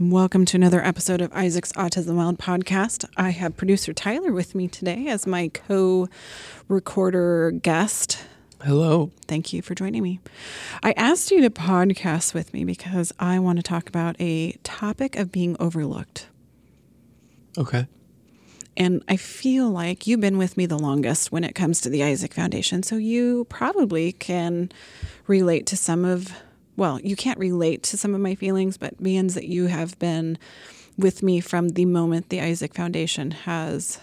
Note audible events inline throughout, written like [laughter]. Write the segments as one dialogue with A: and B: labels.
A: Welcome to another episode of Isaac's Autism Wild podcast. I have producer Tyler with me today as my co recorder guest.
B: Hello.
A: Thank you for joining me. I asked you to podcast with me because I want to talk about a topic of being overlooked.
B: Okay.
A: And I feel like you've been with me the longest when it comes to the Isaac Foundation. So you probably can relate to some of well, you can't relate to some of my feelings, but being that you have been with me from the moment the Isaac Foundation has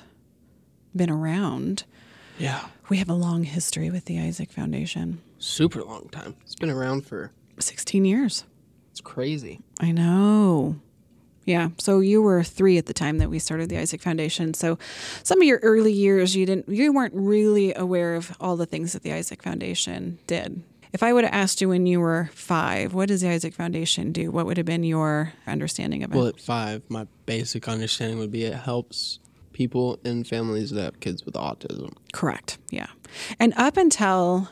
A: been around.
B: Yeah.
A: We have a long history with the Isaac Foundation.
B: Super long time. It's been around for
A: 16 years.
B: It's crazy.
A: I know. Yeah. So you were three at the time that we started the Isaac Foundation. So some of your early years, you didn't, you weren't really aware of all the things that the Isaac Foundation did. If I would have asked you when you were five, what does the Isaac Foundation do? What would have been your understanding of it?
B: Well, at five, my basic understanding would be it helps people and families that have kids with autism.
A: Correct. Yeah. And up until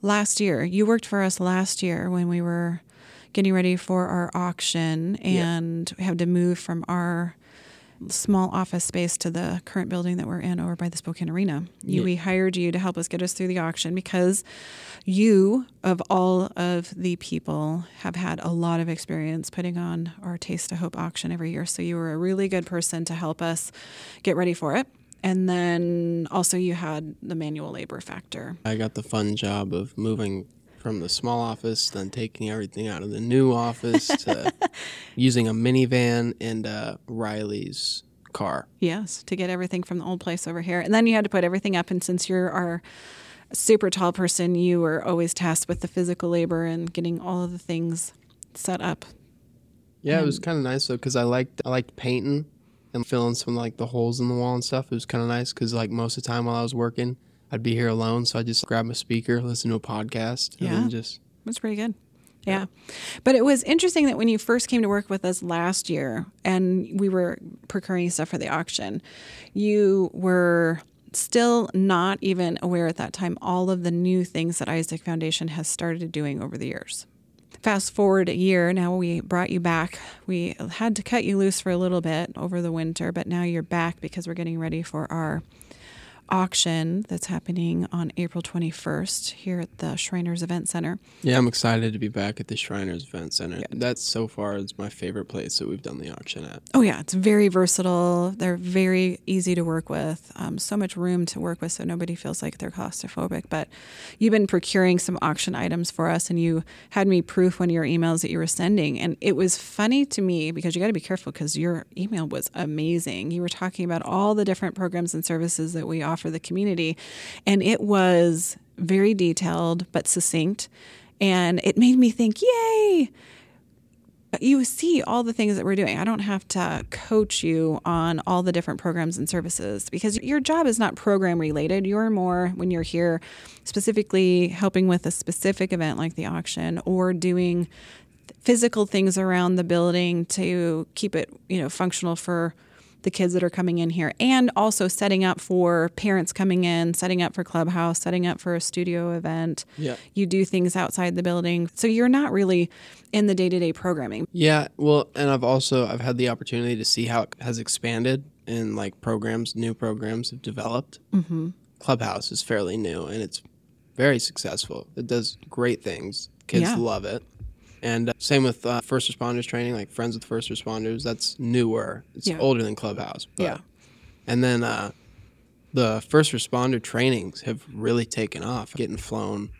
A: last year, you worked for us last year when we were getting ready for our auction and yeah. had to move from our small office space to the current building that we're in over by the Spokane Arena. You, yeah. We hired you to help us get us through the auction because you, of all of the people, have had a lot of experience putting on our Taste of Hope auction every year. So you were a really good person to help us get ready for it. And then also you had the manual labor factor.
B: I got the fun job of moving from the small office, then taking everything out of the new office to [laughs] using a minivan and uh, Riley's car.
A: Yes, to get everything from the old place over here. And then you had to put everything up. And since you're our super tall person, you were always tasked with the physical labor and getting all of the things set up.
B: Yeah, and it was kind of nice though because I liked I liked painting and filling some like the holes in the wall and stuff. It was kind of nice because like most of the time while I was working, I'd be here alone, so I just grab a speaker, listen to a podcast, and
A: yeah.
B: then just.
A: That's pretty good. Yeah. But it was interesting that when you first came to work with us last year and we were procuring stuff for the auction, you were still not even aware at that time all of the new things that Isaac Foundation has started doing over the years. Fast forward a year, now we brought you back. We had to cut you loose for a little bit over the winter, but now you're back because we're getting ready for our auction that's happening on April 21st here at the Shriners Event Center.
B: Yeah, I'm excited to be back at the Shriners Event Center. Yeah. That's so far is my favorite place that we've done the auction at.
A: Oh yeah, it's very versatile. They're very easy to work with. Um, so much room to work with, so nobody feels like they're claustrophobic. But you've been procuring some auction items for us, and you had me proof one of your emails that you were sending, and it was funny to me because you got to be careful because your email was amazing. You were talking about all the different programs and services that we offer for the community. And it was very detailed but succinct. And it made me think, yay! You see all the things that we're doing. I don't have to coach you on all the different programs and services because your job is not program related. You're more, when you're here, specifically helping with a specific event like the auction or doing physical things around the building to keep it, you know, functional for the kids that are coming in here and also setting up for parents coming in, setting up for clubhouse, setting up for a studio event.
B: Yeah.
A: You do things outside the building. So you're not really in the day-to-day programming.
B: Yeah, well, and I've also I've had the opportunity to see how it has expanded and like programs, new programs have developed.
A: Mm-hmm.
B: Clubhouse is fairly new and it's very successful. It does great things. Kids yeah. love it. And uh, same with uh, first responders training, like Friends with First Responders. That's newer. It's yeah. older than Clubhouse.
A: But, yeah.
B: And then uh, the first responder trainings have really taken off, getting flown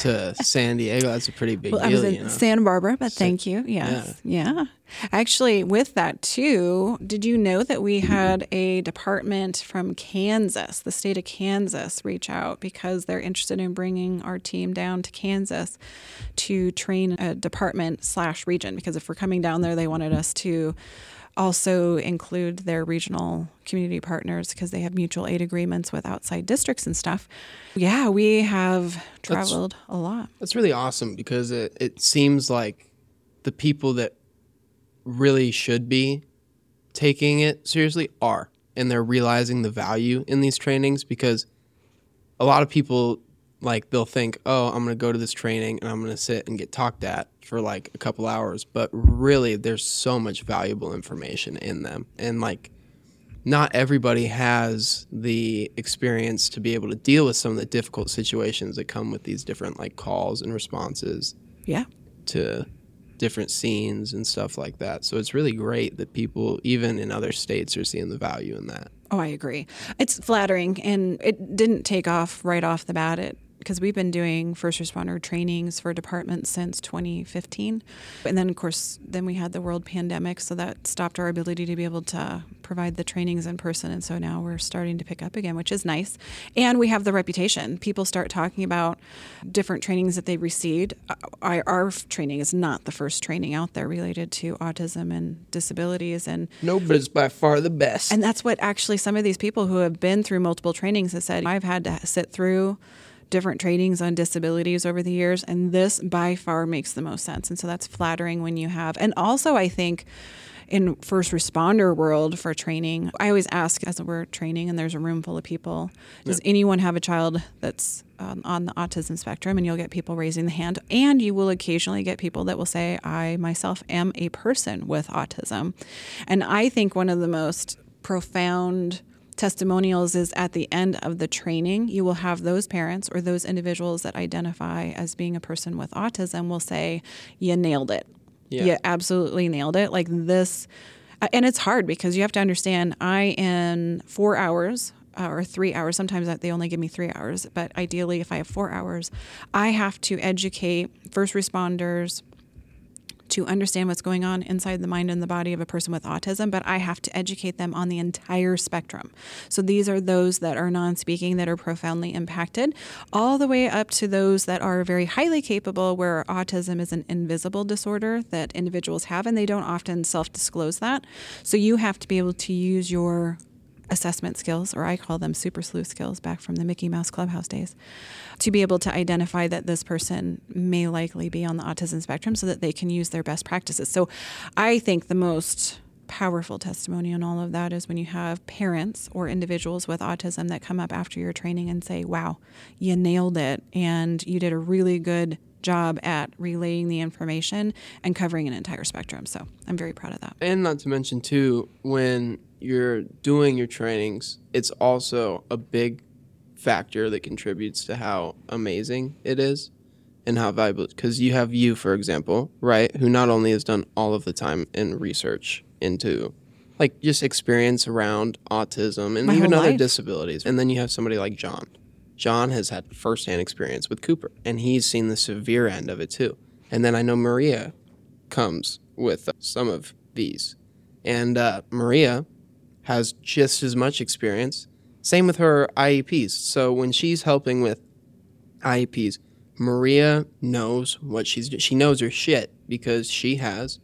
B: to San Diego. That's a pretty big
A: well,
B: deal.
A: I was in
B: you know?
A: Santa Barbara, but thank you. Yes. Yeah. yeah. Actually, with that too, did you know that we had a department from Kansas, the state of Kansas, reach out because they're interested in bringing our team down to Kansas to train a department slash region? Because if we're coming down there, they wanted us to also include their regional community partners because they have mutual aid agreements with outside districts and stuff. Yeah, we have traveled that's, a lot.
B: That's really awesome because it, it seems like the people that really should be taking it seriously are. And they're realizing the value in these trainings because a lot of people like they'll think, oh, I'm going to go to this training and I'm going to sit and get talked at for like a couple hours. But really, there's so much valuable information in them. And like, not everybody has the experience to be able to deal with some of the difficult situations that come with these different like calls and responses.
A: Yeah.
B: To different scenes and stuff like that. So it's really great that people, even in other states, are seeing the value in that.
A: Oh, I agree. It's flattering, and it didn't take off right off the bat. It because we've been doing first responder trainings for departments since 2015. And then, of course, then we had the world pandemic, so that stopped our ability to be able to provide the trainings in person. And so now we're starting to pick up again, which is nice. And we have the reputation. People start talking about different trainings that they received. Our training is not the first training out there related to autism and disabilities. And
B: no, but it's by far the best.
A: And that's what actually some of these people who have been through multiple trainings have said. I've had to sit through different trainings on disabilities over the years, and this by far makes the most sense. And so that's flattering when you have. And also, I think in first responder world for training, I always ask as we're training and there's a room full of people, does yeah. anyone have a child that's um, on the autism spectrum? And you'll get people raising the hand, and you will occasionally get people that will say, "I myself am a person with autism," and I think one of the most profound testimonials is at the end of the training, you will have those parents or those individuals that identify as being a person with autism will say, You nailed it. Yeah. You absolutely nailed it. Like this. And it's hard because you have to understand, I, in four hours, uh, or three hours. Sometimes they only give me three hours, but ideally, if I have four hours, I have to educate first responders, to understand what's going on inside the mind and the body of a person with autism, but I have to educate them on the entire spectrum. So these are those that are non speaking that are profoundly impacted, all the way up to those that are very highly capable, where autism is an invisible disorder that individuals have, and they don't often self disclose that. So you have to be able to use your assessment skills, or I call them super sleuth skills back from the Mickey Mouse Clubhouse days, to be able to identify that this person may likely be on the autism spectrum so that they can use their best practices. So I think the most powerful testimony on all of that is when you have parents or individuals with autism that come up after your training and say, Wow, you nailed it, and you did a really good job at relaying the information and covering an entire spectrum. So I'm very proud of that.
B: And not to mention, too, when you're doing your trainings, it's also a big factor that contributes to how amazing it is and how valuable because you have you for example right who not only has done all of the time in research into like just experience around autism and My even other life. disabilities and then you have somebody like john. John has had firsthand experience with cooper and he's seen the severe end of it too. And then i know maria comes with some of these. And uh, maria has just as much experience. Same with her IEPs. So when she's helping with IEPs, Maria knows what she's doing. She knows her shit because she has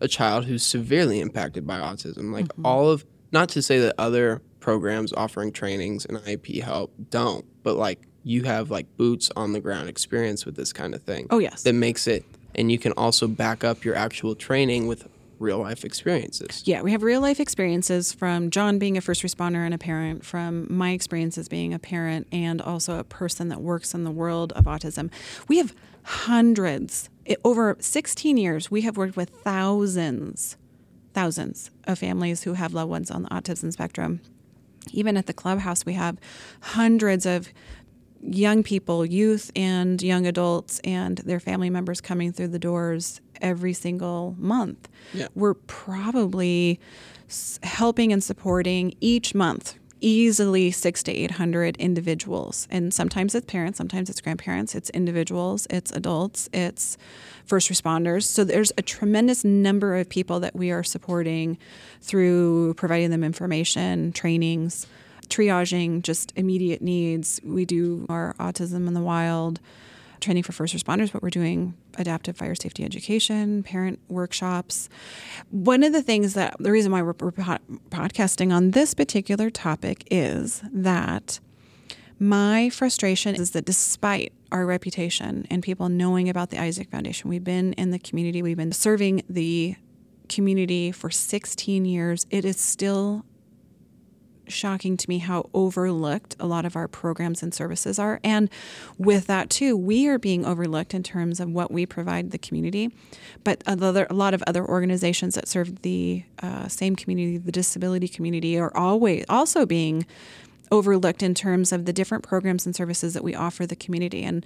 B: a child who's severely impacted by autism. Like mm-hmm. all of, not to say that other programs offering trainings and IEP help don't, but like you have like boots on the ground experience with this kind of thing.
A: Oh, yes.
B: That makes it, and you can also back up your actual training with real life experiences.
A: Yeah, we have real life experiences from John being a first responder and a parent, from my experiences being a parent, and also a person that works in the world of autism. We have hundreds, over 16 years, we have worked with thousands, thousands of families who have loved ones on the autism spectrum. Even at the clubhouse, we have hundreds of young people, youth and young adults, and their family members coming through the doors every single month. Yeah. We're probably helping and supporting each month easily six to 800 individuals. And sometimes it's parents, sometimes it's grandparents, it's individuals, it's adults, it's first responders. So there's a tremendous number of people that we are supporting through providing them information, trainings, triaging just immediate needs. We do our autism in the wild training for first responders, but we're doing adaptive fire safety education, parent workshops. One of the things that the reason why we're, we're podcasting on this particular topic is that my frustration is that despite our reputation and people knowing about the Isaac Foundation, we've been in the community, we've been serving the community for 16 years, it is still shocking to me how overlooked a lot of our programs and services are. And with that, too, we are being overlooked in terms of what we provide the community. But a lot of other organizations that serve the uh, same community, the disability community, are always also being overlooked in terms of the different programs and services that we offer the community. And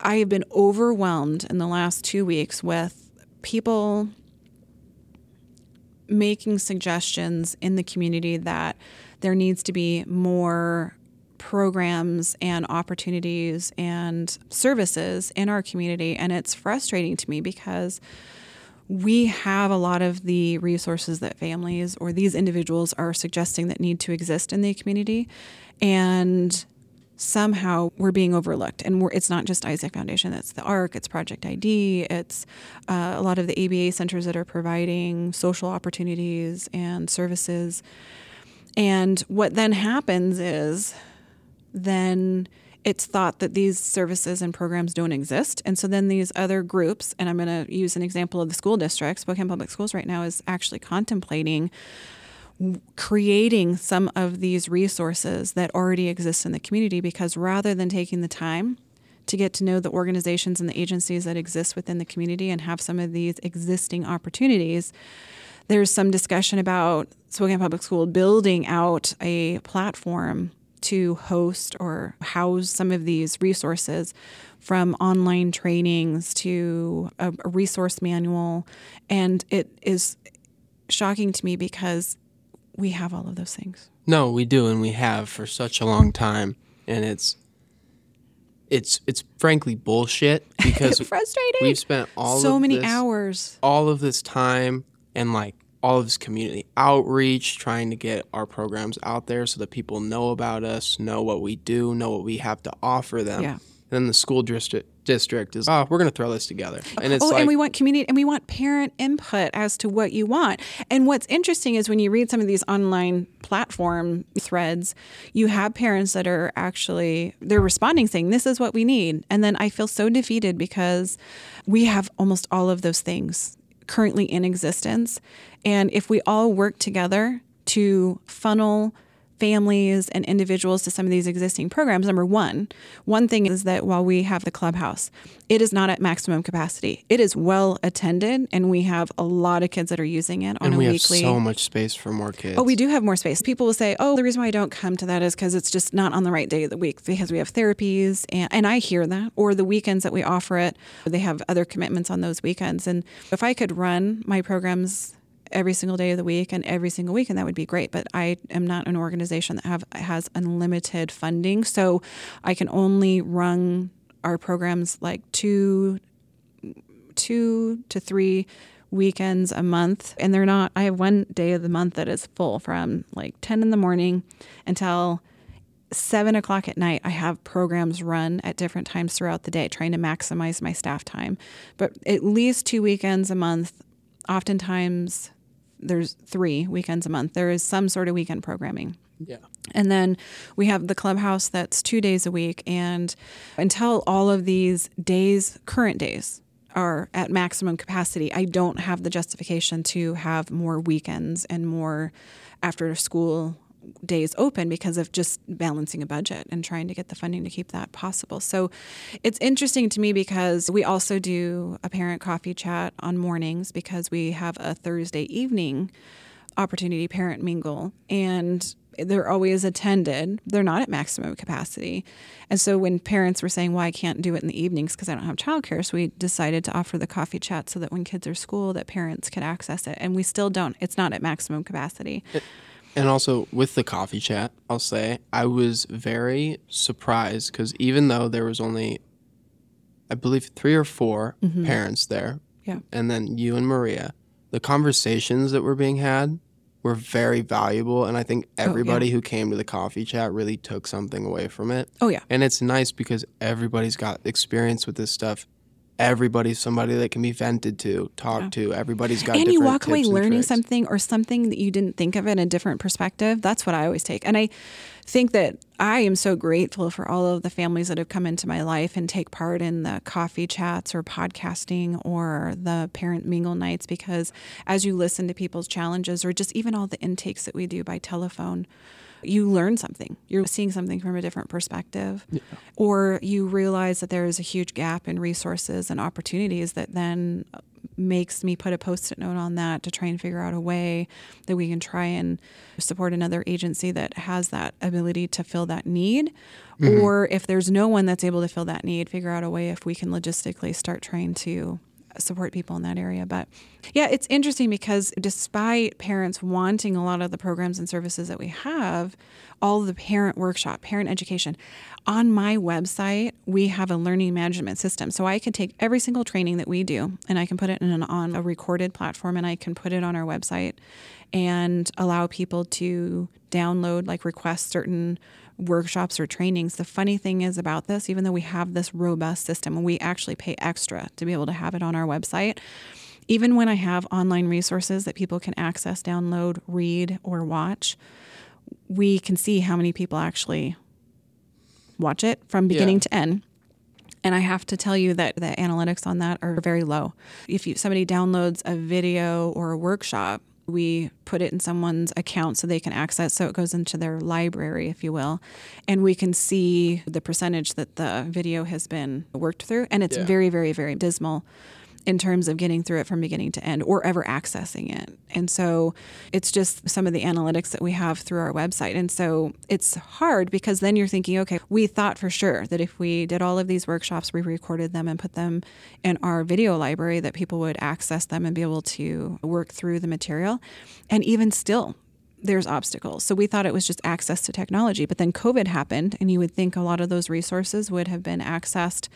A: I have been overwhelmed in the last two weeks with people making suggestions in the community that there needs to be more programs and opportunities and services in our community. And it's frustrating to me because we have a lot of the resources that families or these individuals are suggesting that need to exist in the community. And somehow we're being overlooked. And it's not just Isaac Foundation, it's the ARC, it's Project ID, it's uh, a lot of the ABA centers that are providing social opportunities and services. And what then happens is then it's thought that these services and programs don't exist. And so then these other groups, and I'm going to use an example of the school district, Spokane Public Schools right now is actually contemplating creating some of these resources that already exist in the community because rather than taking the time to get to know the organizations and the agencies that exist within the community and have some of these existing opportunities, there's some discussion about Spokane Public School building out a platform to host or house some of these resources from online trainings to a, a resource manual. And it is shocking to me because we have all of those things.
B: No, we do, and we have for such a long time, and it's it's it's frankly bullshit [laughs] because
A: frustrating.
B: We've spent all
A: so many
B: this,
A: hours,
B: all of this time, and like all of this community outreach, trying to get our programs out there so that people know about us, know what we do, know what we have to offer them.
A: Yeah.
B: then the school district district is oh we're going to throw this together.
A: And it's oh like, and we want community and we want parent input as to what you want. And what's interesting is when you read some of these online platform threads you have parents that are actually they're responding saying this is what we need. And then i feel so defeated because we have almost all of those things currently in existence. And if we all work together to funnel families and individuals to some of these existing programs. Number one, one thing is that while we have the clubhouse, it is not at maximum capacity. It is well attended, and we have a lot of kids that are using it on
B: and
A: a
B: we
A: weekly.
B: have so much space for more kids.
A: Oh, we do have more space. People will say, "Oh, the reason why I don't come to that is because it's just not on the right day of the week because we have therapies," and and I hear that. Or the weekends that we offer it, they have other commitments on those weekends. And if I could run my programs every single day of the week and every single week, and that would be great. But I am not an organization that have has unlimited funding, so I can only run our programs like two, two to three weekends a month, and they're not. I have one day of the month that is full from like ten in the morning until seven o'clock at night, I have programs run at different times throughout the day, trying to maximize my staff time. But at least two weekends a month, oftentimes there's three weekends a month. There is some sort of weekend programming.
B: Yeah.
A: And then we have the clubhouse that's two days a week. And until all of these days, current days, are at maximum capacity, I don't have the justification to have more weekends and more after school days open because of just balancing a budget and trying to get the funding to keep that possible. So it's interesting to me because we also do a parent coffee chat on mornings because we have a Thursday evening opportunity parent mingle and they're always attended. They're not at maximum capacity. And so when parents were saying, well, I can't do it in the evenings because I don't have childcare, so we decided to offer the coffee chat so that when kids are school that parents could access it. And we still don't. It's not at maximum capacity.
B: It- And also with the coffee chat, I'll say I was very surprised because even though there was only, I believe, three or 4 mm-hmm. parents there,
A: yeah,
B: and then you and Maria, the conversations that were being had were very valuable, and I think everybody oh, yeah. who came to the coffee chat really took something away from it.
A: Oh yeah,
B: and it's nice because everybody's got experience with this stuff everybody's somebody that can be vented to, talk yeah. to. Everybody's got
A: and you walk away learning something or something that you didn't think of in a different perspective. That's what I always take, and I think that I am so grateful for all of the families that have come into my life and take part in the coffee chats or podcasting or the parent mingle nights because as you listen to people's challenges or just even all the intakes that we do by telephone you learn something. You're seeing something from a different perspective. Yeah. Or you realize that there is a huge gap in resources and opportunities that then makes me put a post-it note on that to try and figure out a way that we can try and support another agency that has that ability to fill that need mm-hmm. or if there's no one that's able to fill that need figure out a way if we can logistically start trying to support people in that area. But yeah, it's interesting because despite parents wanting a lot of the programs and services that we have, all the parent workshop, parent education, on my website, we have a learning management system. So I can take every single training that we do and I can put it in an, on a recorded platform and I can put it on our website and allow people to download, like request certain workshops or trainings. The funny thing is about this, even though we have this robust system and we actually pay extra to be able to have it on our website, even when I have online resources that people can access, download, read, or watch, we can see how many people actually watch it from beginning yeah. to end. And I have to tell you that the analytics on that are very low. If you, somebody downloads a video or a workshop, we put it in someone's account so they can access so it goes into their library if you will and we can see the percentage that the video has been worked through and it's yeah. very very very dismal in terms of getting through it from beginning to end or ever accessing it. And so it's just some of the analytics that we have through our website. And so it's hard because then you're thinking, okay, we thought for sure that if we did all of these workshops, we recorded them and put them in our video library, that people would access them and be able to work through the material. And even still, there's obstacles. So we thought it was just access to technology. But then COVID happened, and you would think a lot of those resources would have been accessed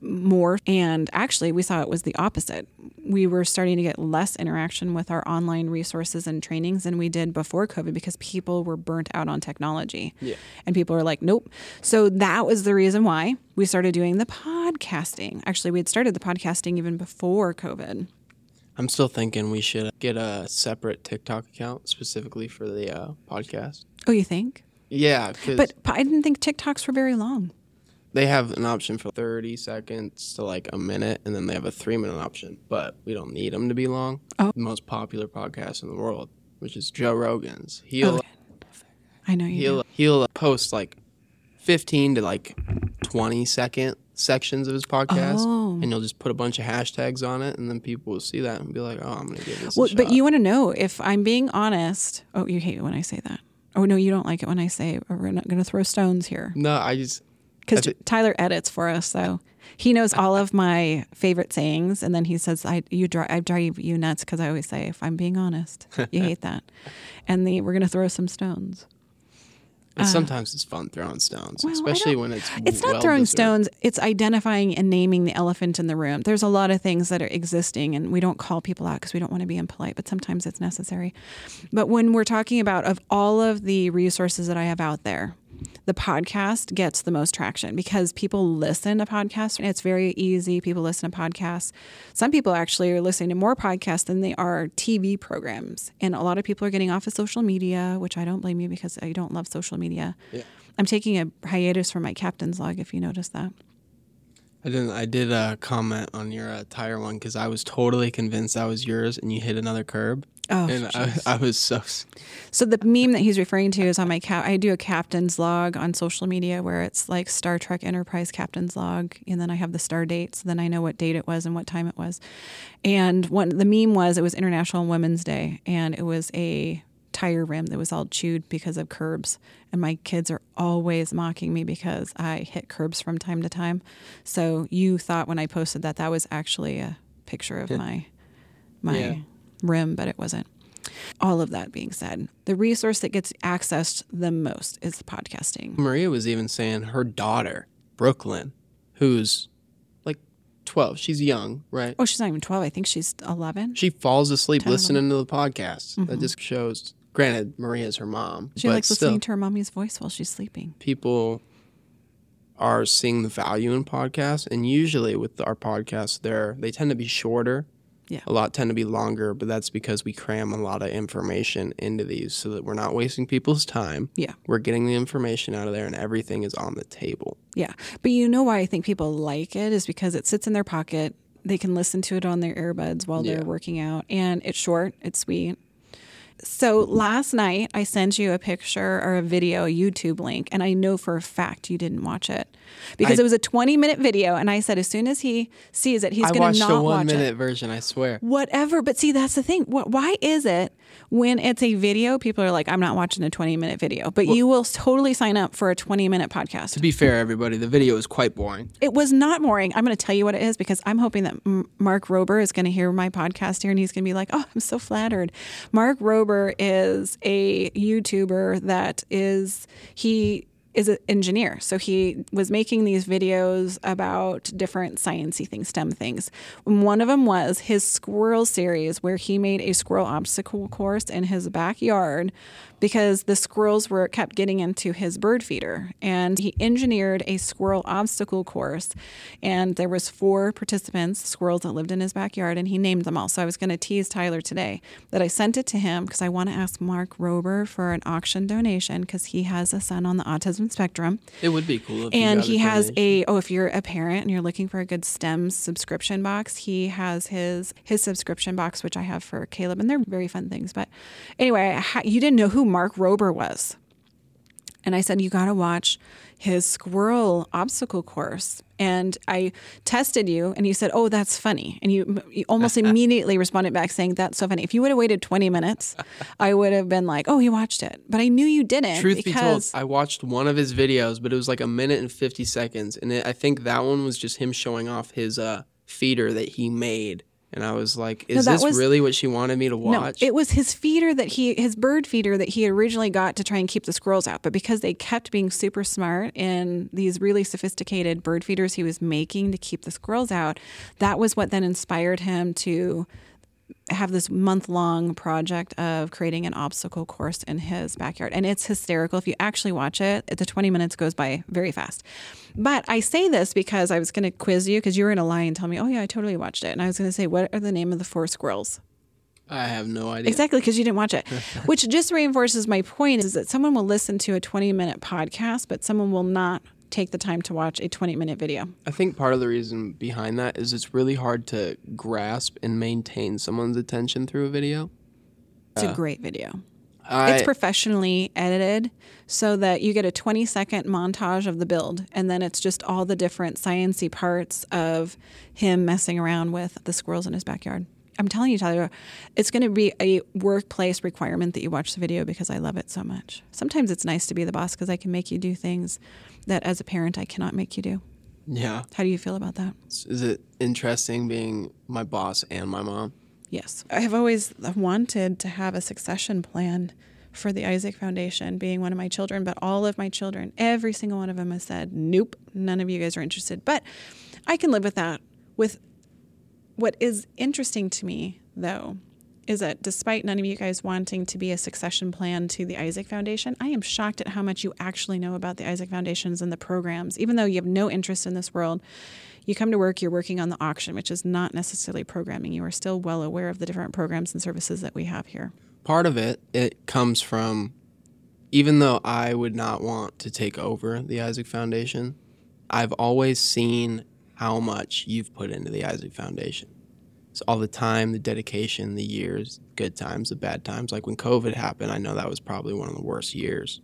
A: more. And actually, we saw it was the opposite. We were starting to get less interaction with our online resources and trainings than we did before COVID because people were burnt out on technology.
B: Yeah.
A: And people were like, nope. So that was the reason why we started doing the podcasting. Actually, we had started the podcasting even before COVID.
B: I'm still thinking we should get a separate TikTok account specifically for the uh, podcast.
A: Oh, you think?
B: Yeah,
A: but I didn't think TikToks were very long
B: they have an option for 30 seconds to like a minute, and then they have a three minute option, but we don't need them to be long.
A: Oh.
B: The most popular podcast in the world, which is Joe Rogan's. He'll, okay.
A: I know you.
B: He'll
A: do.
B: he'll post like 15 to like 20 second sections of his podcast, oh. and you'll just put a bunch of hashtags on it, and then people will see that and be like, "Oh, I'm gonna give this."
A: Well, but you want to know if I'm being honest. Oh, you hate it when I say that. Oh no, you don't like it when I say we're not going to throw stones here.
B: No, I just
A: because Tyler edits for us, so he knows all of my favorite sayings, and then he says, "I you drive I drive you nuts," because I always say, "If I'm being honest, you hate that," [laughs] and the we're gonna throw some stones.
B: Uh, sometimes it's fun throwing stones, well, especially when it's.
A: It's not throwing stones. It's identifying and naming the elephant in the room. There's a lot of things that are existing, and we don't call people out because we don't want to be impolite. But sometimes it's necessary. But when we're talking about of all of the resources that I have out there, the podcast gets the most traction because people listen to podcasts. It's very easy. People listen to podcasts. Some people actually are listening to more podcasts than they are TV programs. And a lot of people are getting off of social media, which I don't blame you because I don't love social media.
B: Yeah.
A: I'm taking a hiatus from my captain's log, if you notice that.
B: I didn't. I did uh, comment on your uh, tire one because I was totally convinced that was yours, and you hit another curb.
A: Oh,
B: and I, I, was so.
A: So the meme that he's referring to is on my cap. I do a captain's log on social media where it's like Star Trek Enterprise captain's log, and then I have the star dates. Then I know what date it was and what time it was. And one the meme was it was International Women's Day, and it was a tire rim that was all chewed because of curbs. And my kids are always mocking me because I hit curbs from time to time. So you thought when I posted that that was actually a picture of my my yeah. Rim, but it wasn't. All of that being said, the resource that gets accessed the most is podcasting.
B: Maria was even saying her daughter, Brooklyn, who's like 12, she's young, right?
A: Oh, she's not even 12. I think she's 11.
B: She falls asleep 10, listening to the podcast. Mm-hmm. That just shows. Granted, Maria's her mom.
A: She likes still, listening to her mommy's voice while she's sleeping.
B: People are seeing the value in podcasts, and usually with our podcasts, they're they tend to be shorter.
A: Yeah.
B: A lot tend to be longer, but that's because we cram a lot of information into these so that we're not wasting people's time.
A: Yeah.
B: We're getting the information out of there and everything is on the table.
A: Yeah. But you know why I think people like it is because it sits in their pocket. They can listen to it on their earbuds while they're working out and it's short, it's sweet, so last night I sent you a picture or a video, a YouTube link, and I know for a fact you didn't watch it because I, it was a 20 minute video. And I said, as soon as he sees it, he's going to not watch it. I watched
B: the one minute version, I swear.
A: Whatever. But see, that's the thing. Why is it when it's a video, people are like, I'm not watching a 20 minute video, but well, you will totally sign up for a 20 minute podcast.
B: To be fair, everybody, the video is quite boring.
A: It was not boring. I'm going to tell you what it is because I'm hoping that Mark Rober is going to hear my podcast here and he's going to be like, oh, I'm so flattered. Mark Rober is a YouTuber that is, he, is an engineer. So he was making these videos about different sciencey things, STEM things. One of them was his squirrel series, where he made a squirrel obstacle course in his backyard because the squirrels were kept getting into his bird feeder. And he engineered a squirrel obstacle course. And there was four participants squirrels that lived in his backyard and he named them all. So i was going to tease tyler today that i sent it to him because i want to ask mark rober for an auction donation because he has a son on the autism spectrum.
B: It would be cool
A: and he has a oh if you're a parent and you're looking for a good stem subscription box he has his his subscription box which i have for caleb and they're very fun things. But anyway you didn't know who Mark Rober was. And I said, You got to watch his squirrel obstacle course. And I tested you, and you said, Oh, that's funny. And you, you almost [laughs] immediately responded back saying, That's so funny. If you would have waited 20 minutes, [laughs] I would have been like, Oh, he watched it. But I knew you didn't.
B: Truth be told, I watched one of his videos, but it was like a minute and 50 seconds. And it, I think that one was just him showing off his uh, feeder that he made and I was like, "Is no, this was, really what she wanted me to watch?"
A: No, it was his feeder that he, his bird feeder that he originally got to try and keep the squirrels out. But because they kept being super smart in these really sophisticated bird feeders he was making to keep the squirrels out, that was what then inspired him to have this month long project of creating an obstacle course in his backyard. And it's hysterical. If you actually watch it, the 20 minutes goes by very fast. But I say this because I was going to quiz you because you were going to lie and tell me, oh, yeah, I totally watched it. And I was going to say, what are the name of the four squirrels?
B: I have no idea.
A: Exactly, because you didn't watch it. [laughs] Which just reinforces my point is that someone will listen to a 20 minute podcast, but someone will not take the time to watch a 20 minute video.
B: I think part of the reason behind that is it's really hard to grasp and maintain someone's attention through a video.
A: It's uh, a great video. I, it's professionally edited so that you get a 20 second montage of the build and then it's just all the different sciency parts of him messing around with the squirrels in his backyard. I'm telling you, Tyler, it's going to be a workplace requirement that you watch the video because I love it so much. Sometimes it's nice to be the boss because I can make you do things that as a parent I cannot make you do.
B: Yeah.
A: How do you feel about that?
B: Is it interesting being my boss and my mom?
A: Yes. I have always wanted to have a succession plan for the Isaac Foundation, being one of my children, but all of my children, every single one of them has said, nope, none of you guys are interested. But I can live with that. With what is interesting to me, though, is that despite none of you guys wanting to be a succession plan to the Isaac Foundation, I am shocked at how much you actually know about the Isaac Foundations and the programs. Even though you have no interest in this world, you come to work, you're working on the auction, which is not necessarily programming. You are still well aware of the different programs and services that we have here.
B: Part of it, it comes from even though I would not want to take over the Isaac Foundation, I've always seen how much you've put into the Isaac Foundation all the time, the dedication, the years, good times, the bad times. Like when COVID happened, I know that was probably one of the worst years.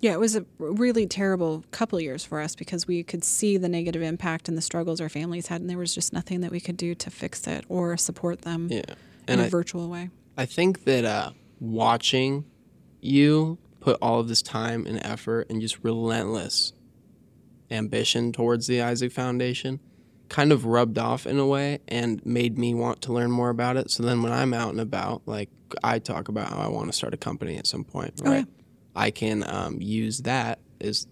A: Yeah, it was a really terrible couple years for us because we could see the negative impact and the struggles our families had, and there was just nothing that we could do to fix it or support them
B: yeah.
A: in a virtual way.
B: I think that uh, watching you put all of this time and effort and just relentless ambition towards the Isaac Foundation kind of rubbed off in a way and made me want to learn more about it. So then when I'm out and about, like I talk about how I want to start a company at some point, right? Oh, yeah. I can um, use that as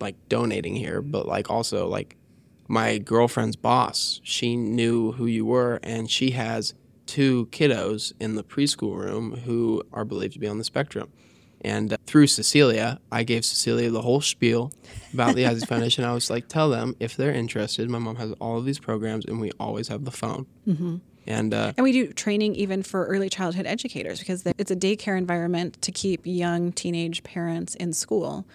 B: like donating here, but like also like my girlfriend's boss, she knew who you were and she has two kiddos in the preschool room who are believed to be on the spectrum. And uh, through Cecilia, I gave Cecilia the whole spiel about the Isaacs Foundation. I was like, tell them if they're interested. My mom has all of these programs, and we always have the phone. Mm-hmm. And, uh,
A: and we do training even for early childhood educators because it's a daycare environment to keep young teenage parents in school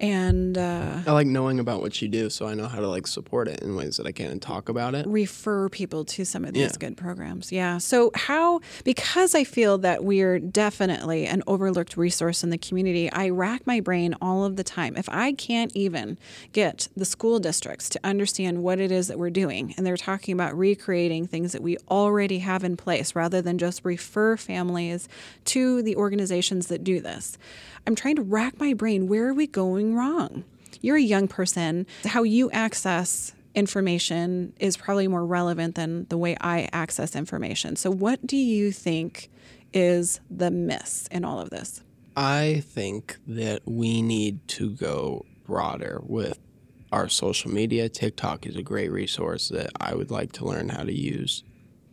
A: and uh,
B: I like knowing about what you do, so I know how to like support it in ways that I can and talk about it.
A: Refer people to some of these yeah. good programs. Yeah. So how? Because I feel that we're definitely an overlooked resource in the community. I rack my brain all of the time. If I can't even get the school districts to understand what it is that we're doing, and they're talking about recreating things that we already have in place, rather than just refer families to the organizations that do this. I'm trying to rack my brain. Where are we going wrong? You're a young person. How you access information is probably more relevant than the way I access information. So, what do you think is the miss in all of this?
B: I think that we need to go broader with our social media. TikTok is a great resource that I would like to learn how to use.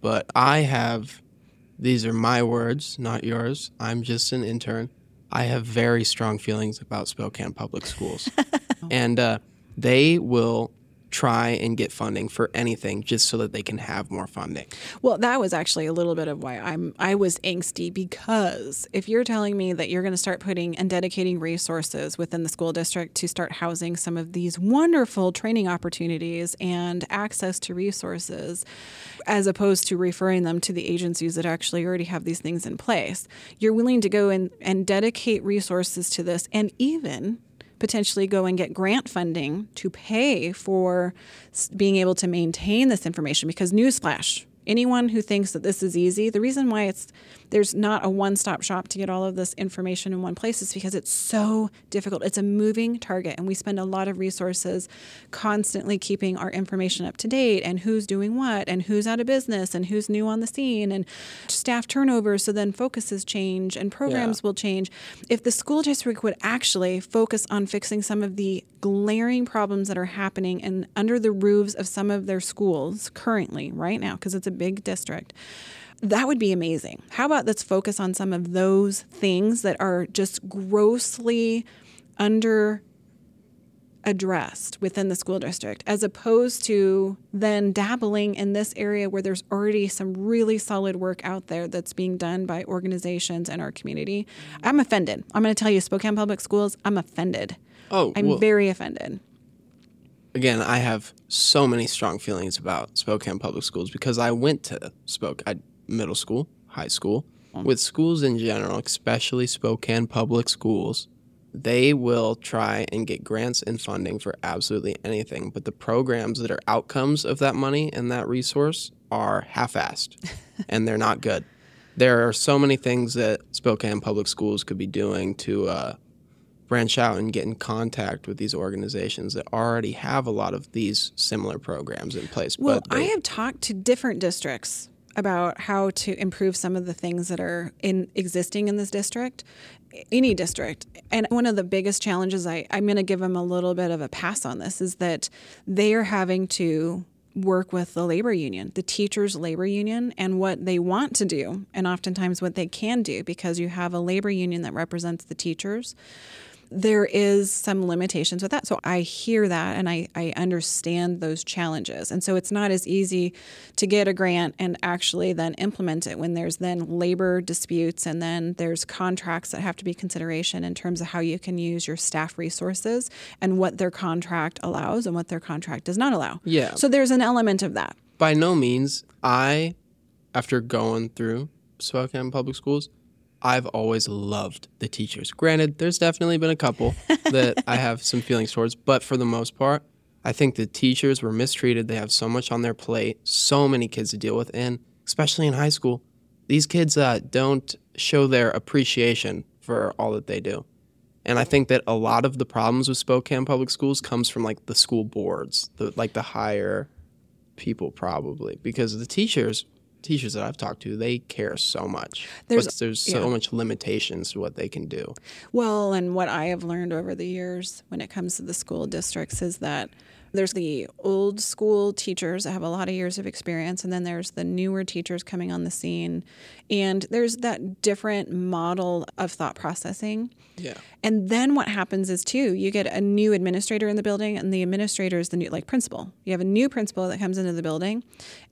B: But I have, these are my words, not yours. I'm just an intern. I have very strong feelings about Spokane Public Schools. [laughs] and uh, they will try and get funding for anything just so that they can have more funding.
A: Well, that was actually a little bit of why I'm I was angsty because if you're telling me that you're going to start putting and dedicating resources within the school district to start housing some of these wonderful training opportunities and access to resources as opposed to referring them to the agencies that actually already have these things in place, you're willing to go and, and dedicate resources to this and even potentially go and get grant funding to pay for being able to maintain this information because newsflash anyone who thinks that this is easy the reason why it's there's not a one-stop shop to get all of this information in one place is because it's so difficult. It's a moving target and we spend a lot of resources constantly keeping our information up to date and who's doing what and who's out of business and who's new on the scene and staff turnover so then focuses change and programs yeah. will change. If the school district would actually focus on fixing some of the glaring problems that are happening and under the roofs of some of their schools currently right now because it's a big district that would be amazing. How about let's focus on some of those things that are just grossly under addressed within the school district as opposed to then dabbling in this area where there's already some really solid work out there that's being done by organizations in our community. I'm offended. I'm going to tell you, Spokane Public Schools, I'm offended. Oh, I'm well, very offended.
B: Again, I have so many strong feelings about Spokane Public Schools because I went to Spokane middle school, high school. With schools in general, especially Spokane public schools, they will try and get grants and funding for absolutely anything. But the programs that are outcomes of that money and that resource are half assed [laughs] and they're not good. There are so many things that Spokane public schools could be doing to uh, branch out and get in contact with these organizations that already have a lot of these similar programs in place.
A: Well, they, I have talked to different districts about how to improve some of the things that are in existing in this district any district. And one of the biggest challenges I, i'm going to give them a little bit of a pass on this is that they are having to work with the labor union the teachers labor union and what they want to do and oftentimes what they can do because you have a labor union that represents the teachers there is some limitations with that. So I hear that and I, I understand those challenges. And so it's not as easy to get a grant and actually then implement it when there's then labor disputes and then there's contracts that have to be consideration in terms of how you can use your staff resources and what their contract allows and what their contract does not allow.
B: Yeah.
A: So there's an element of that.
B: By no means, I, after going through Spokane Public Schools, I've always loved the teachers. Granted, there's definitely been a couple that [laughs] I have some feelings towards, but for the most part, I think the teachers were mistreated. They have so much on their plate, so many kids to deal with, and especially in high school, these kids uh, don't show their appreciation for all that they do. And I think that a lot of the problems with Spokane public schools comes from like the school boards, the like the higher people probably because the teachers teachers that I've talked to, they care so much. There's but there's so yeah. much limitations to what they can do.
A: Well, and what I have learned over the years when it comes to the school districts is that there's the old school teachers that have a lot of years of experience, and then there's the newer teachers coming on the scene. And there's that different model of thought processing.
B: Yeah.
A: And then what happens is, too, you get a new administrator in the building, and the administrator is the new, like, principal. You have a new principal that comes into the building,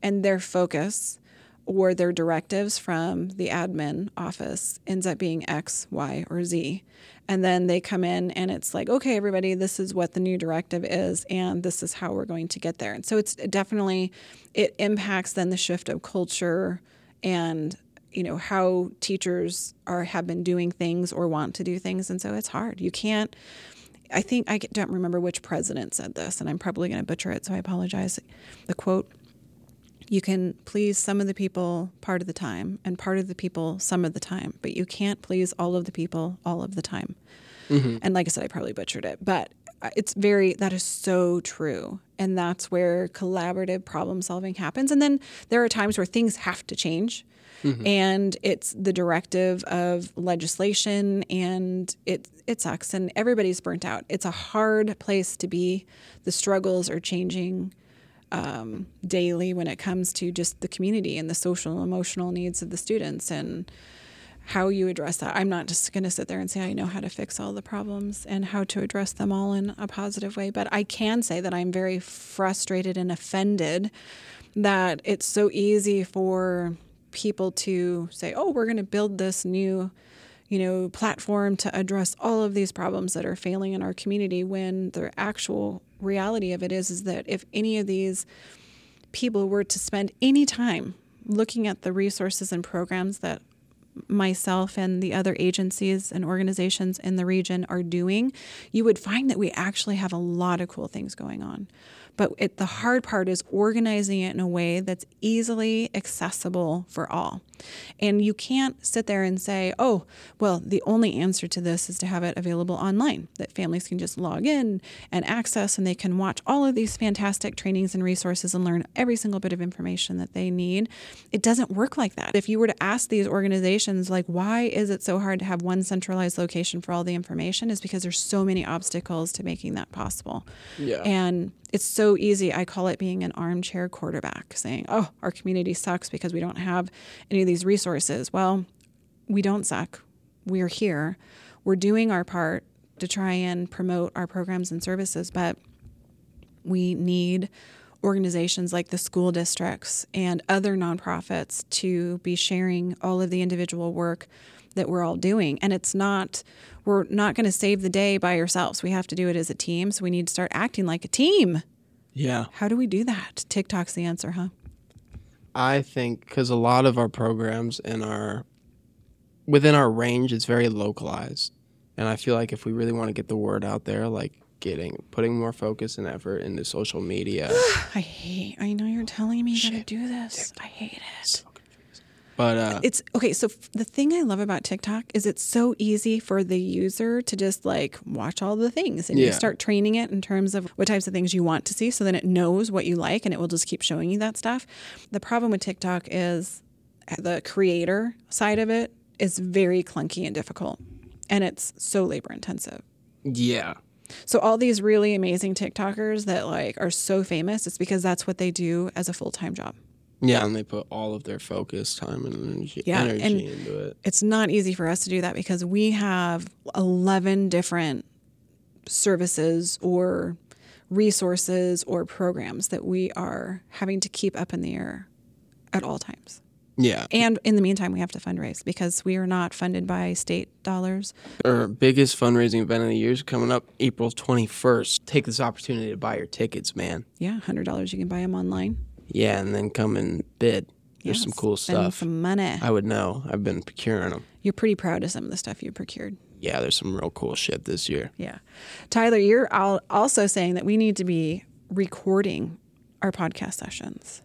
A: and their focus or their directives from the admin office ends up being X, Y, or Z. And then they come in and it's like, okay, everybody, this is what the new directive is, and this is how we're going to get there. And so it's definitely, it impacts then the shift of culture and you know how teachers are have been doing things or want to do things and so it's hard you can't i think i don't remember which president said this and i'm probably going to butcher it so i apologize the quote you can please some of the people part of the time and part of the people some of the time, but you can't please all of the people all of the time. Mm-hmm. And like I said, I probably butchered it, but it's very, that is so true. And that's where collaborative problem solving happens. And then there are times where things have to change. Mm-hmm. And it's the directive of legislation, and it it sucks, and everybody's burnt out. It's a hard place to be. The struggles are changing um, daily when it comes to just the community and the social and emotional needs of the students and how you address that. I'm not just going to sit there and say I know how to fix all the problems and how to address them all in a positive way, but I can say that I'm very frustrated and offended that it's so easy for people to say, "Oh, we're going to build this new you know, platform to address all of these problems that are failing in our community when the actual reality of it is is that if any of these people were to spend any time looking at the resources and programs that myself and the other agencies and organizations in the region are doing, you would find that we actually have a lot of cool things going on. But it, the hard part is organizing it in a way that's easily accessible for all. And you can't sit there and say, oh, well, the only answer to this is to have it available online, that families can just log in and access and they can watch all of these fantastic trainings and resources and learn every single bit of information that they need. It doesn't work like that. If you were to ask these organizations, like, why is it so hard to have one centralized location for all the information, is because there's so many obstacles to making that possible.
B: Yeah.
A: And it's so easy. I call it being an armchair quarterback, saying, oh, our community sucks because we don't have any of these resources. Well, we don't suck. We're here. We're doing our part to try and promote our programs and services, but we need organizations like the school districts and other nonprofits to be sharing all of the individual work that we're all doing. And it's not, we're not going to save the day by ourselves. We have to do it as a team. So we need to start acting like a team.
B: Yeah.
A: How do we do that? TikTok's the answer, huh?
B: I think because a lot of our programs and our within our range is very localized, and I feel like if we really want to get the word out there, like getting putting more focus and effort into social media. [sighs]
A: I hate. I know you're telling me you gotta do this. TikTok. I hate it. So
B: but uh,
A: it's okay. So the thing I love about TikTok is it's so easy for the user to just like watch all the things and yeah. you start training it in terms of what types of things you want to see. So then it knows what you like and it will just keep showing you that stuff. The problem with TikTok is the creator side of it is very clunky and difficult, and it's so labor intensive.
B: Yeah.
A: So all these really amazing TikTokers that like are so famous, it's because that's what they do as a full time job.
B: Yeah, and they put all of their focus, time, and energy, yeah, energy and into it.
A: It's not easy for us to do that because we have 11 different services or resources or programs that we are having to keep up in the air at all times.
B: Yeah.
A: And in the meantime, we have to fundraise because we are not funded by state dollars.
B: Our biggest fundraising event of the year is coming up April 21st. Take this opportunity to buy your tickets, man.
A: Yeah, $100. You can buy them online.
B: Yeah, and then come and bid. There's yes, some cool stuff.
A: Some money.
B: I would know. I've been procuring them.
A: You're pretty proud of some of the stuff you procured.
B: Yeah, there's some real cool shit this year.
A: Yeah, Tyler, you're also saying that we need to be recording our podcast sessions.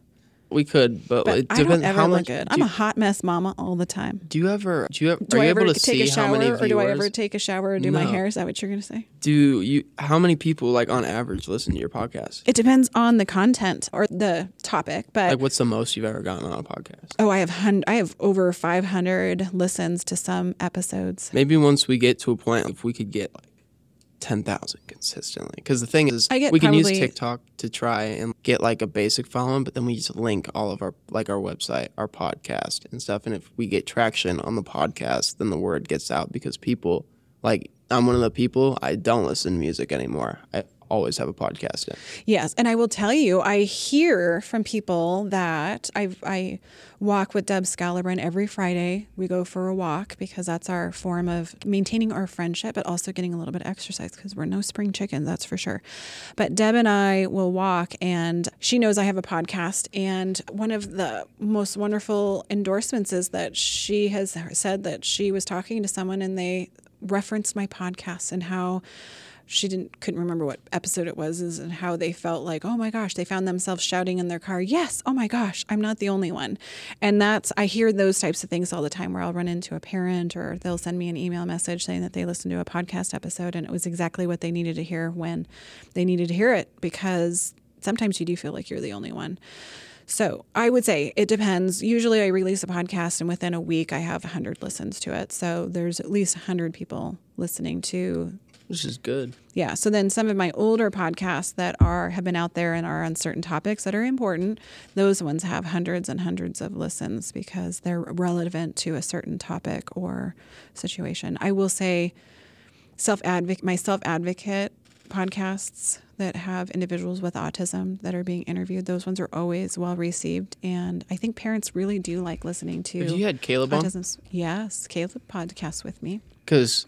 B: We could, but,
A: but
B: it depends how much.
A: good. I'm
B: you,
A: a hot mess mama all the time.
B: do you ever? Do you ever?
A: Do
B: are
A: I
B: you
A: ever
B: able to
A: take
B: see
A: a shower,
B: how many
A: or do I ever take a shower or do my hair? Is that what you're going to say?
B: do you? How many people like on average listen to your podcast?
A: It depends on the content or the topic, but
B: Like, what's the most you've ever gotten on a podcast?
A: oh, I have hun- I have over 500 listens to some episodes.
B: Maybe once we get to a point, if we could get like ten thousand consistently, because the thing is,
A: I get
B: we can use TikTok to try and get like a basic following, but then we just link all of our like our website, our podcast, and stuff. And if we get traction on the podcast, then the word gets out because people like I'm one of the people I don't listen to music anymore. I always have a podcast in.
A: Yes, and I will tell you, I hear from people that I I walk with Deb Scalabrine every Friday. We go for a walk because that's our form of maintaining our friendship, but also getting a little bit of exercise because we're no spring chickens, that's for sure. But Deb and I will walk, and she knows I have a podcast. And one of the most wonderful endorsements is that she has said that she was talking to someone and they referenced my podcast and how she didn't couldn't remember what episode it was and how they felt like oh my gosh they found themselves shouting in their car yes oh my gosh i'm not the only one and that's i hear those types of things all the time where i'll run into a parent or they'll send me an email message saying that they listened to a podcast episode and it was exactly what they needed to hear when they needed to hear it because sometimes you do feel like you're the only one so I would say it depends. Usually I release a podcast and within a week I have 100 listens to it. So there's at least 100 people listening to
B: Which is good.
A: yeah. So then some of my older podcasts that are have been out there and are on certain topics that are important, those ones have hundreds and hundreds of listens because they're relevant to a certain topic or situation. I will say self advocate my self advocate podcasts that have individuals with autism that are being interviewed, those ones are always well received and I think parents really do like listening to
B: you had Caleb on?
A: Yes, Caleb podcasts with me.
B: Because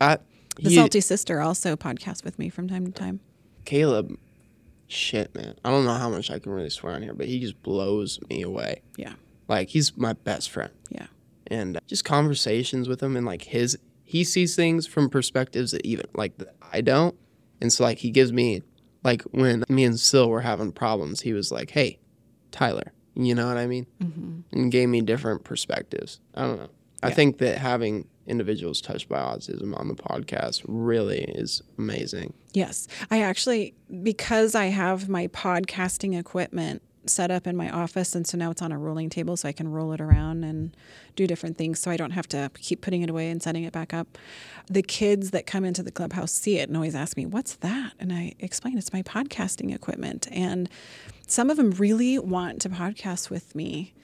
B: I
A: The
B: he-
A: Salty Sister also podcasts with me from time to time.
B: Caleb, shit, man. I don't know how much I can really swear on here, but he just blows me away.
A: Yeah.
B: Like he's my best friend,
A: Yeah.
B: and uh, just conversations with him and like his he sees things from perspectives that even like that I don't, and so like he gives me like when me and Sil were having problems, he was like, "Hey, Tyler," you know what I mean, mm-hmm. and gave me different perspectives. I don't know. I
A: Yeah.
B: think that having individuals touched by autism on the podcast really is amazing.
A: Yes. I actually, because I have my podcasting equipment set up in my office, and so now it's on a rolling table, so I can roll it around and do different things, so I don't have to keep putting it away and setting it back up. The kids that come into the clubhouse see it and always ask me, What's that? And I explain it's my podcasting equipment. And some of them really want to podcast with me.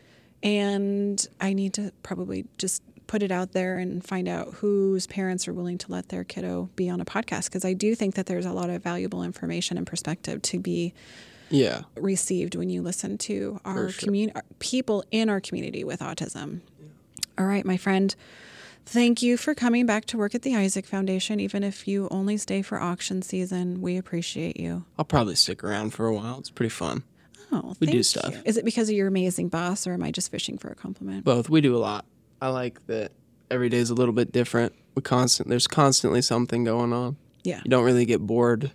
A: And I need to probably just put it out there and find out whose parents are willing to let their kiddo be on a podcast because I do think that there's a lot of valuable information and perspective to be
B: Yeah.
A: received when you listen to our
B: sure.
A: community uh, people in our community with autism. All right, my friend. Thank you for coming back to work at the Isaac Foundation. Even if you only stay for auction season, we appreciate you.
B: I'll probably stick around for a while. It's pretty fun.
A: Oh,
B: We do stuff.
A: you. Is it because of your amazing boss, or am I just fishing for a compliment?
B: Both. We do a lot. I like that every day is a little bit different. We constant there's constantly something going on.
A: Yeah.
B: You don't really get bored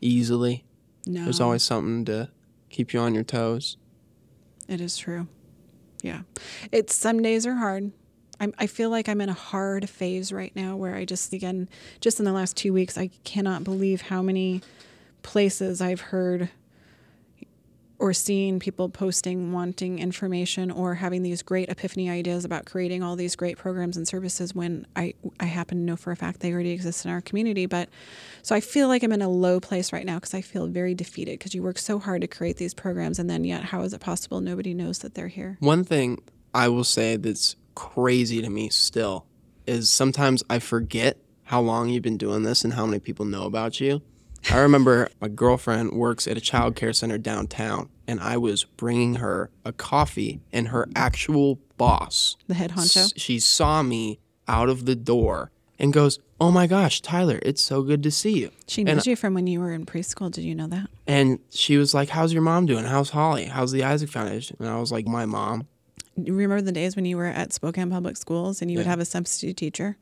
B: easily.
A: No,
B: There's always something to keep you on your toes.
A: It is true. Yeah. It's some days are hard. I'm, I feel like I'm in a hard phase right now where I just, again, just in the last two weeks, I cannot believe how many places I've heard or seeing people posting wanting information or having these great epiphany ideas about creating all these great programs and services when I, I happen to know for a fact they already exist in our community. But so I feel like I'm in a low place right now because I feel very defeated because you work so hard to create these programs and then yet how is it possible nobody knows that they're here?
B: One thing I will say that's crazy to me still is sometimes I forget how long you've been doing this and how many people know about you. I remember my girlfriend works at a child care center downtown, and I was bringing her a coffee, and her actual boss,
A: The head honcho?
B: s- she saw me out of the door and goes, "Oh my gosh, Tyler, it's so good to see you."
A: She
B: and
A: knows you from when you were in preschool. Did you know that?
B: And she was like, "How's your mom doing? How's Holly? How's the Isaac Foundation?" And I was like, "My mom."
A: You remember the days when you were at Spokane Public Schools and you would have a substitute teacher?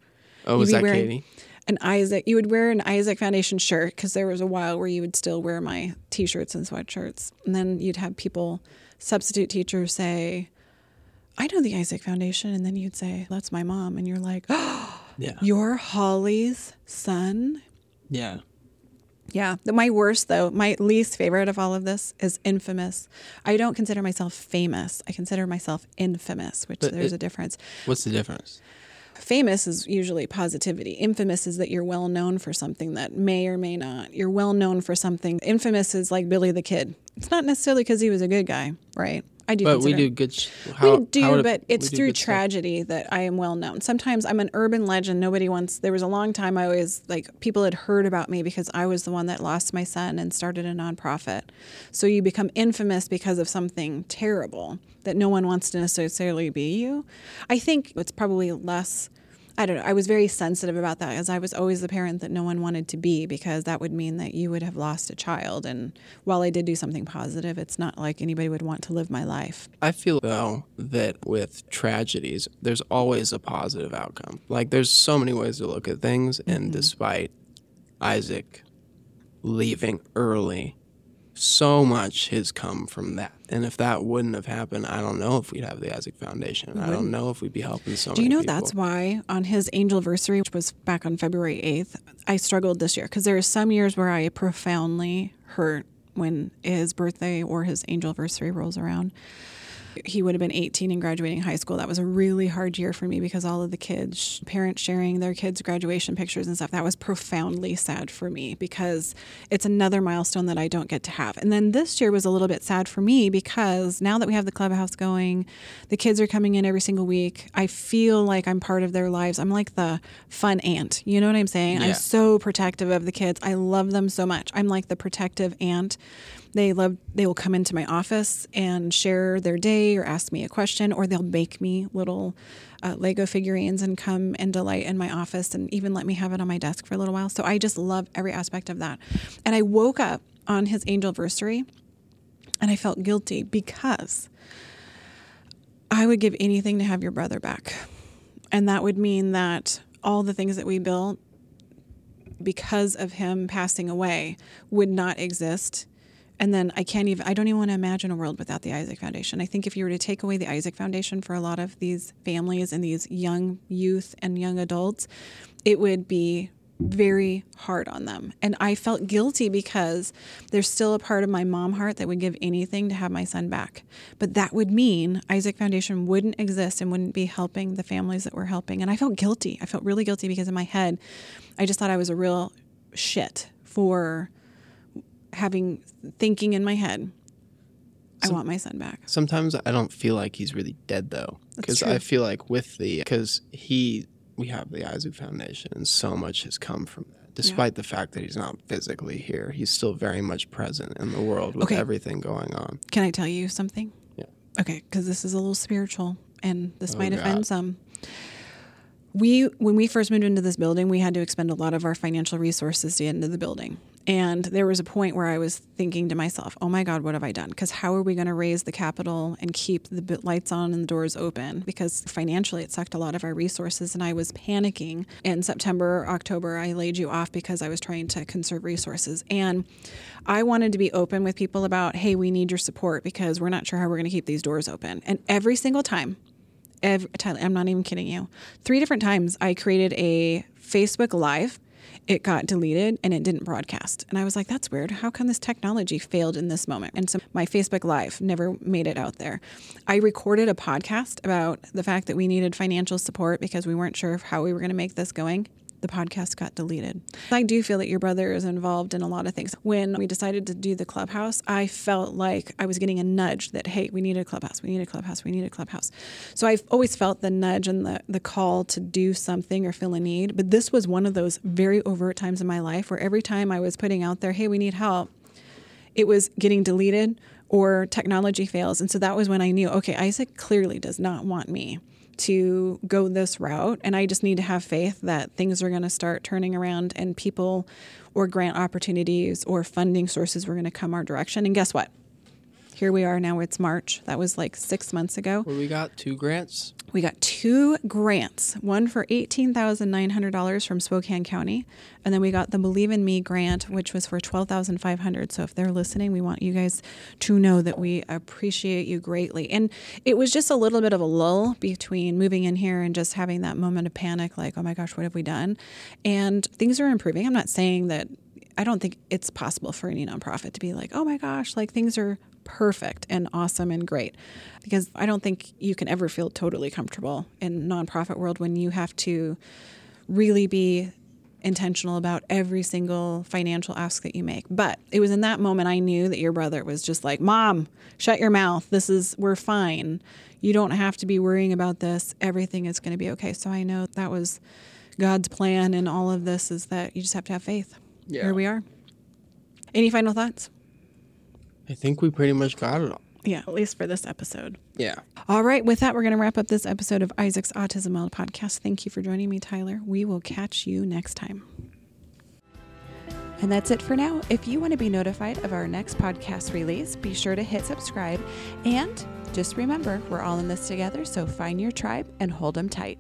B: Oh, was
A: be
B: that
A: wearing-
B: Katie?
A: An Isaac, you would wear an Isaac Foundation shirt because there was a while where you would still wear my t shirts and sweatshirts. And then you'd have people, substitute teachers, say, I know the Isaac Foundation. And then you'd say, That's my mom. And you're like, Oh, [gasps] yeah. you're Holly's son?
B: Yeah.
A: Yeah. My worst, though, my least favorite of all of this is infamous. I don't consider myself famous. I consider myself infamous, which but there's it, a difference.
B: What's the difference?
A: Famous is usually positivity. Infamous is that you're well known for something that may or may not. You're well known for something. Infamous is like Billy the Kid. It's not necessarily because he was a good guy, right? I do.
B: But we do good. Sh- how,
A: we do, but it's through tragedy stuff. that I am well known. Sometimes I'm an urban legend. Nobody wants. There was a long time I always like people had heard about me because I was the one that lost my son and started a nonprofit. So you become infamous because of something terrible that no one wants to necessarily be you. I think it's probably less I don't know. I was very sensitive about that as I was always the parent that no one wanted to be because that would mean that you would have lost a child. And while I did do something positive, it's not like anybody would want to live my life.
B: I feel though that with tragedies, there's always a positive outcome. Like there's so many ways to look at things. And mm-hmm. despite Isaac leaving early, so much has come from that. And if that wouldn't have happened, I don't know if we'd have the Isaac Foundation. I don't know if we'd be helping so
A: Do you know
B: people.
A: that's why on his angel anniversary, which was back on February 8th, I struggled this year because there are some years where I profoundly hurt when his birthday or his angel anniversary rolls around he would have been 18 and graduating high school. That was a really hard year for me because all of the kids, parents sharing their kids' graduation pictures and stuff, that was profoundly sad for me because it's another milestone that I don't get to have. And then this year was a little bit sad for me because now that we have the clubhouse going, the kids are coming in every single week. I feel like I'm part of their lives. I'm like the fun aunt. You know what I'm saying? Yeah. I'm so protective of the kids. I love them so much. I'm like the protective aunt they love they will come into my office and share their day or ask me a question, or they'll make me little uh, Lego figurines and come and delight in my office and even let me have it on my desk for a little while. So I just love every aspect of that. And I woke up on his angel anniversary and I felt guilty because I would give anything to have your brother back. And that would mean that all the things that we built because of him passing away would not exist and then I can't even, I don't even want to imagine a world without the Isaac Foundation. I think if you were to take away the Isaac Foundation for a lot of these families and these young youth and young adults, it would be very hard on them. And I felt guilty because there's still a part of my mom heart that would give anything to have my son back. But that would mean Isaac Foundation wouldn't exist and wouldn't be helping the families that we're helping. And I felt guilty. I felt really guilty because in my head, I just thought I was a real shit for having thinking in my head, I want my son back.
B: Sometimes I don't feel like he's really dead though, because I feel like with the because he we have the Isaac Foundation and so much has come from that. Despite yeah. the fact that he's not physically here, he's still very much present in the world with okay. everything going on.
A: Can I tell you something?
B: Yeah.
A: Okay, because this is a little spiritual, and this oh, might offend some we when we first moved into this building we had to expend a lot of our financial resources to get into the building and there was a point where I was thinking to myself, oh my God, what have I done? Because how are we going to raise the capital and keep the lights on and the doors open? Because financially, it sucked a lot of our resources. And I was panicking. In September, October, I laid you off because I was trying to conserve resources. And I wanted to be open with people about, hey, we need your support because we're not sure how we're going to keep these doors open. And every single time, every, I'm not even kidding you, three different times I created a Facebook Live it got deleted and it didn't broadcast. And I was like, that's weird. How come this technology failed in this moment? And so my Facebook Live never made it out there. I recorded a podcast about the fact that we needed financial support because we weren't sure of how we were going to make this going the podcast got deleted. I do feel that your brother is involved in a lot of things. When we decided to do the clubhouse, I felt like I was getting a nudge that, hey, we need a clubhouse, we need a clubhouse, we need a clubhouse. So I've always felt the nudge and the, the call to do something or feel a need. But this was one of those very overt times in my life where every time I was putting out there, hey, we need help, it was getting deleted or technology fails. And so that was when I knew, okay, Isaac clearly does not want me to go this route. And I just need to have faith that things are going to start turning around and people or grant opportunities or funding sources were going to come our direction. And guess what? here we are now. It's March. That was like six months ago.
B: Where we got two grants.
A: We got two grants. One for eighteen thousand nine hundred dollars from Spokane County, and then we got the Believe in Me grant, which was for 12,500. So if they're listening, we want you guys to know that we appreciate you greatly. And it was just a little bit of a lull between moving in here and just having that moment of panic, like, oh my gosh, what have we done? And things are improving. I'm not saying that I don't think it's possible for any nonprofit to be like, oh my gosh, like things are perfect and awesome and great. Because I don't think you can ever feel totally comfortable in nonprofit world when you have to really be intentional about every single financial ask that you make. But it was in that moment I knew that your brother was just like, "Mom, shut your mouth. This is we're fine. You don't have to be worrying about this. Everything is going to be okay." So I know that was God's plan in all of this is that you just have to have faith. Yeah. Here we are. Any final thoughts?
B: I think we pretty much got it all.
A: Yeah, at least for this episode.
B: Yeah.
A: All right. With that, we're going to wrap up this episode of Isaac's Autism World podcast. Thank you for joining me, Tyler. We will catch you next time. And that's it for now. If you want to be notified of our next podcast release, be sure to hit subscribe. And just remember, we're all in this together, so find your tribe and hold them tight.